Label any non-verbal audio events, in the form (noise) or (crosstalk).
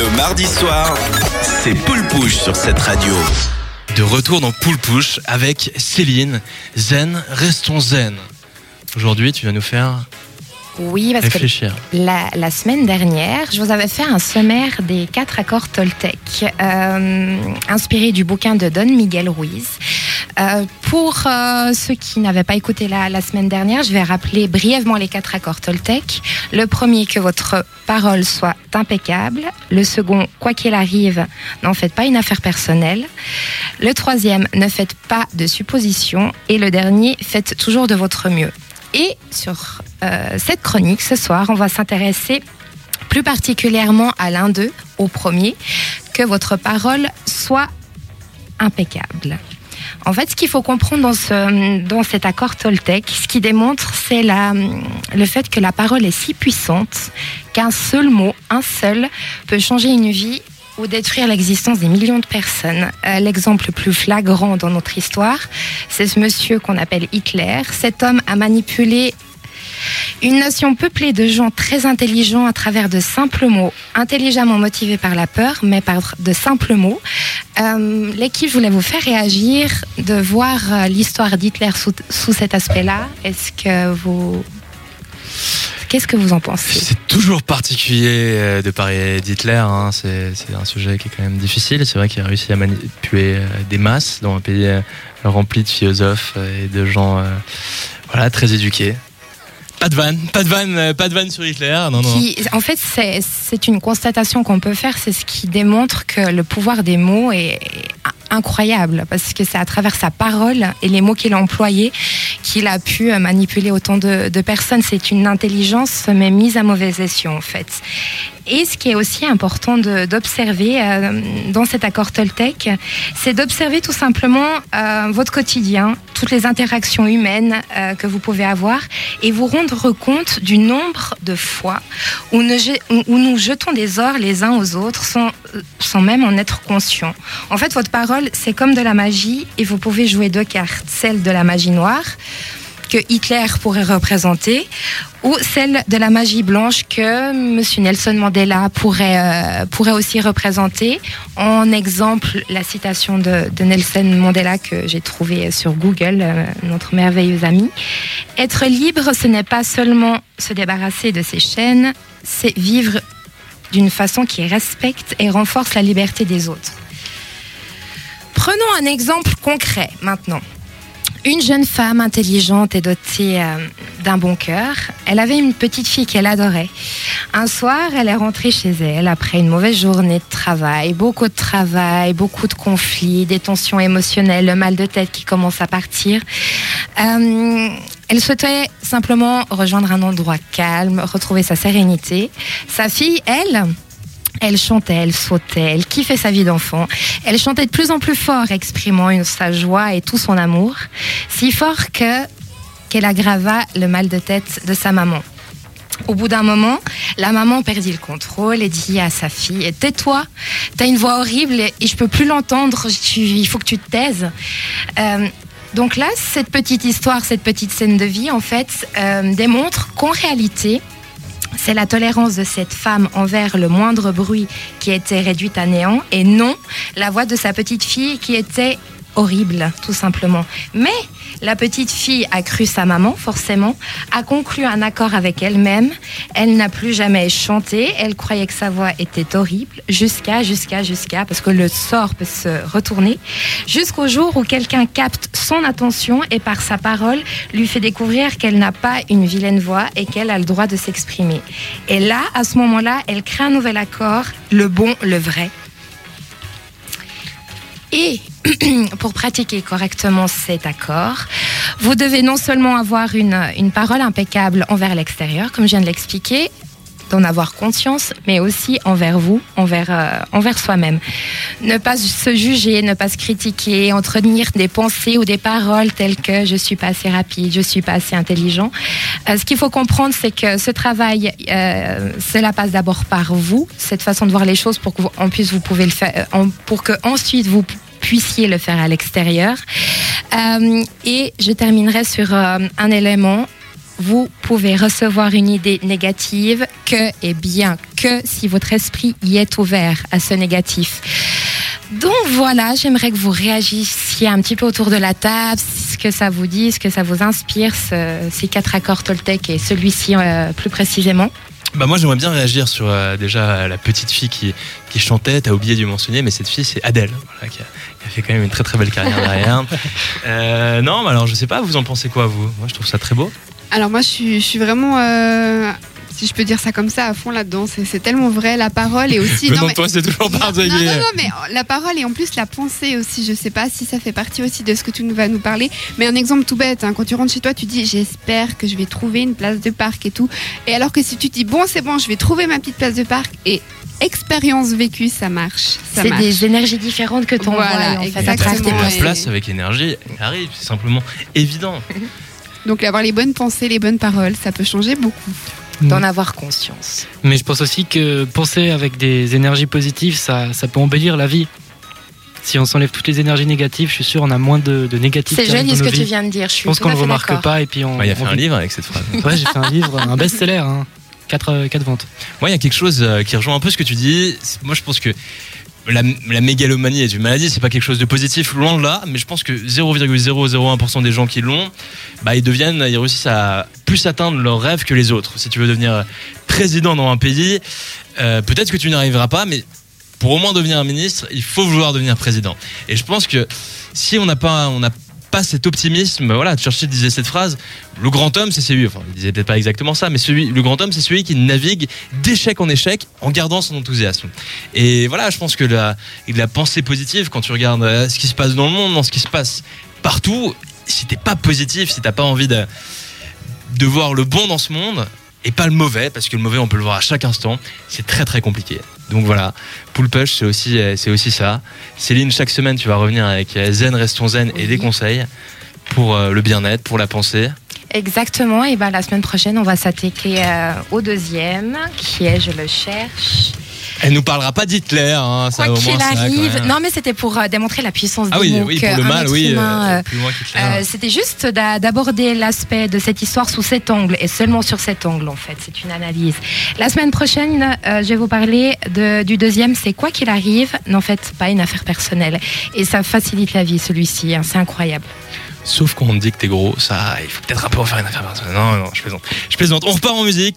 Le mardi soir, c'est Poule Pouche sur cette radio. De retour dans Poule Pouche avec Céline. Zen, restons zen. Aujourd'hui, tu vas nous faire Oui, parce réfléchir. que la, la semaine dernière, je vous avais fait un sommaire des quatre accords Toltec, euh, inspiré du bouquin de Don Miguel Ruiz. Euh, pour euh, ceux qui n'avaient pas écouté la, semaine dernière, je vais rappeler brièvement les quatre accords Toltec. Le premier, que votre parole soit impeccable. Le second, quoi qu'il arrive, n'en faites pas une affaire personnelle. Le troisième, ne faites pas de suppositions. Et le dernier, faites toujours de votre mieux. Et sur euh, cette chronique, ce soir, on va s'intéresser plus particulièrement à l'un d'eux, au premier, que votre parole soit impeccable. En fait, ce qu'il faut comprendre dans, ce, dans cet accord Toltec, ce qui démontre, c'est le fait que la parole est si puissante qu'un seul mot, un seul, peut changer une vie ou détruire l'existence des millions de personnes. Euh, L'exemple le plus flagrant dans notre histoire, c'est ce monsieur qu'on appelle Hitler. Cet homme a manipulé une nation peuplée de gens très intelligents à travers de simples mots, intelligemment motivés par la peur, mais par de simples mots. Euh, L'équipe voulait vous faire réagir, de voir euh, l'histoire d'Hitler sous, cet aspect-là. Est-ce que vous... Qu'est-ce que vous en pensez? C'est toujours particulier euh, de parler d'Hitler. hein. C'est un sujet qui est quand même difficile. C'est vrai qu'il a réussi à manipuler des masses dans un pays rempli de philosophes et de gens très éduqués. Pas de vanne, pas de vanne, euh, pas de vanne sur Hitler. Non, non. en fait, c'est une constatation qu'on peut faire, c'est ce qui démontre que le pouvoir des mots est incroyable, parce que c'est à travers sa parole et les mots qu'il a employés qu'il a pu euh, manipuler autant de, personnes. C'est une intelligence, mais mise à mauvais escient, en fait. Et ce qui est aussi important d'observer euh, dans cet accord Toltec, c'est d'observer tout simplement euh, votre quotidien, toutes les interactions humaines que vous pouvez avoir, et vous rendre compte du nombre de fois où, où- nous jetons des ors les uns aux autres sans, sans même en être conscient. En fait, votre parole, c'est comme de la magie, et vous pouvez jouer deux cartes, celle de la magie noire que Hitler pourrait représenter, ou celle de la magie blanche que Monsieur Nelson Mandela pourrait, euh, pourrait aussi représenter. En exemple, la citation de, de Nelson Mandela que j'ai trouvée sur Google, euh, notre merveilleux ami. Être libre, ce n'est pas seulement se débarrasser de ses chaînes, c'est vivre d'une façon qui respecte et renforce la liberté des autres. Prenons un exemple concret maintenant. Une jeune femme intelligente et dotée euh, d'un bon cœur, elle avait une petite fille qu'elle adorait. Un soir, elle est rentrée chez elle après une mauvaise journée de travail, beaucoup de travail, beaucoup de conflits, des tensions émotionnelles, le mal de tête qui commence à partir. Euh, elle souhaitait simplement rejoindre un endroit calme, retrouver sa sérénité. Sa fille, elle, elle chantait, elle sautait, elle kiffait sa vie d'enfant. Elle chantait de plus en plus fort, exprimant sa joie et tout son amour, si fort que qu'elle aggrava le mal de tête de sa maman. Au bout d'un moment, la maman perdit le contrôle et dit à sa fille Tais-toi, t'as une voix horrible et je peux plus l'entendre, il faut que tu te taises. Euh, donc là, cette petite histoire, cette petite scène de vie, en fait, euh, démontre qu'en réalité, c'est la tolérance de cette femme envers le moindre bruit qui était réduite à néant et non la voix de sa petite fille qui était horrible, tout simplement. Mais la petite fille a cru sa maman, forcément, a conclu un accord avec elle-même. Elle n'a plus jamais chanté. Elle croyait que sa voix était horrible jusqu'à, jusqu'à, jusqu'à, parce que le sort peut se retourner, jusqu'au jour où quelqu'un capte son attention et par sa parole lui fait découvrir qu'elle n'a pas une vilaine voix et qu'elle a le droit de s'exprimer. Et là, à ce moment-là, elle crée un nouvel accord, le bon, le vrai. Et (clears throat) pour pratiquer correctement cet accord, vous devez non seulement avoir une, parole impeccable envers l'extérieur, comme je viens de l'expliquer, d'en avoir conscience, mais aussi envers vous, envers, euh, envers soi-même. Ne pas se juger, ne pas se critiquer, entretenir des pensées ou des paroles telles que je suis pas assez rapide, je suis pas assez intelligent. Euh, ce qu'il faut comprendre, c'est que ce travail, euh, cela passe d'abord par vous, cette façon de voir les choses pour qu'en plus vous pouvez le faire, pour que ensuite vous puissiez le faire à l'extérieur. Euh, et je terminerai sur euh, un élément vous pouvez recevoir une idée négative que et bien que si votre esprit y est ouvert à ce négatif. Donc voilà, j'aimerais que vous réagissiez un petit peu autour de la table, ce que ça vous dit, ce que ça vous inspire, ce- ces quatre accords Toltec et celui-ci euh, plus précisément. Bah moi j'aimerais bien réagir sur euh, déjà la petite fille qui, qui chantait, t'as oublié de lui mentionner, mais cette fille c'est Adèle, voilà, qui, a, qui a fait quand même une très très belle carrière derrière. (laughs) Euh, non, mais alors je sais pas, vous en pensez quoi vous? Moi je trouve ça très beau. Alors moi, je suis, je suis vraiment, euh, si je peux dire ça comme ça, à fond là-dedans. C'est tellement vrai, la parole et aussi... Non, de toi c'est toujours non, non, non, non, mais la parole et en plus la pensée aussi. Je sais pas si ça fait partie aussi de ce que tu nous vas nous parler. Mais un exemple tout bête, hein, quand tu rentres chez toi, tu dis j'espère que je vais trouver une place de parc et tout. Et alors que si tu te dis bon, c'est bon, je vais trouver ma petite place de parc et expérience vécue, ça marche. Ça C'est des énergies différentes que tu envoies Voilà, en fait, exactement. La place avec énergie elle arrive, c'est simplement évident. (laughs) Donc avoir les bonnes pensées, les bonnes paroles, ça peut changer beaucoup. D'en avoir conscience. Mais je pense aussi que penser avec des énergies positives, ça, ça peut embellir la vie. Si on s'enlève toutes les énergies négatives, je suis sûr on a moins de, de négatifs. C'est joli ce que tu viens de dire. Je suis Je pense qu'on ne fait remarque pas et puis on. Il a fait on un livre avec cette phrase. Ouais, j'ai fait un livre, un (laughs) best-seller, hein. 4, ventes. Moi, il y a quelque chose euh, qui rejoint un peu ce que tu dis. Moi, je pense que la, mégalomanie est une maladie, c'est pas quelque chose de positif, loin de là, mais je pense que 0,001% des gens qui l'ont, bah, ils deviennent, ils réussissent à plus atteindre leurs rêves que les autres. Si tu veux devenir président dans un pays, euh, peut-être que tu n'y arriveras pas, mais pour au moins devenir ministre, il faut vouloir devenir président. Et je pense que si on n'a pas, on n'a pas cet optimisme, voilà, Churchill disait cette phrase, le grand homme, c'est celui, enfin, il disait peut-être pas exactement ça, mais celui, le grand homme, c'est celui qui navigue d'échec en échec en gardant son enthousiasme. Et voilà, je pense que la, la pensée positive, quand tu regardes euh, ce qui se passe dans le monde, dans ce qui se passe partout, si t'es pas positif, si t'as pas envie de, de voir le bon dans ce monde, et pas le mauvais, parce que le mauvais, on peut le voir à chaque instant, c'est très très compliqué. Donc voilà, Pool Push, c'est aussi, euh, c'est aussi ça. Céline, chaque semaine, tu vas revenir avec euh, Zen, Restons Zen et des conseils pour euh, le bien-être, pour la pensée. Exactement. Et ben la semaine prochaine, on va s'attaquer euh, au deuxième, qui est, je le cherche. Elle nous parlera pas d'Hitler, hein, Quoi qu'il arrive. Non, mais c'était pour euh, démontrer la puissance Ah des oui, mots. oui, pour le mal, oui, euh, euh, plus loin qu'Hitler. Euh, C'était juste d'a- d'aborder l'aspect de cette histoire sous cet angle et seulement sur cet angle en fait. C'est une analyse. La semaine prochaine, euh, je vais vous parler de- du deuxième. C'est quoi qu'il arrive, n'en faites pas une affaire personnelle et ça facilite la vie celui-ci. hein, c'est incroyable. Sauf quand on te dit que t'es gros, ça, il faut peut-être un peu en faire une affaire personnelle. Non, non, je plaisante. Je plaisante. On repart en musique.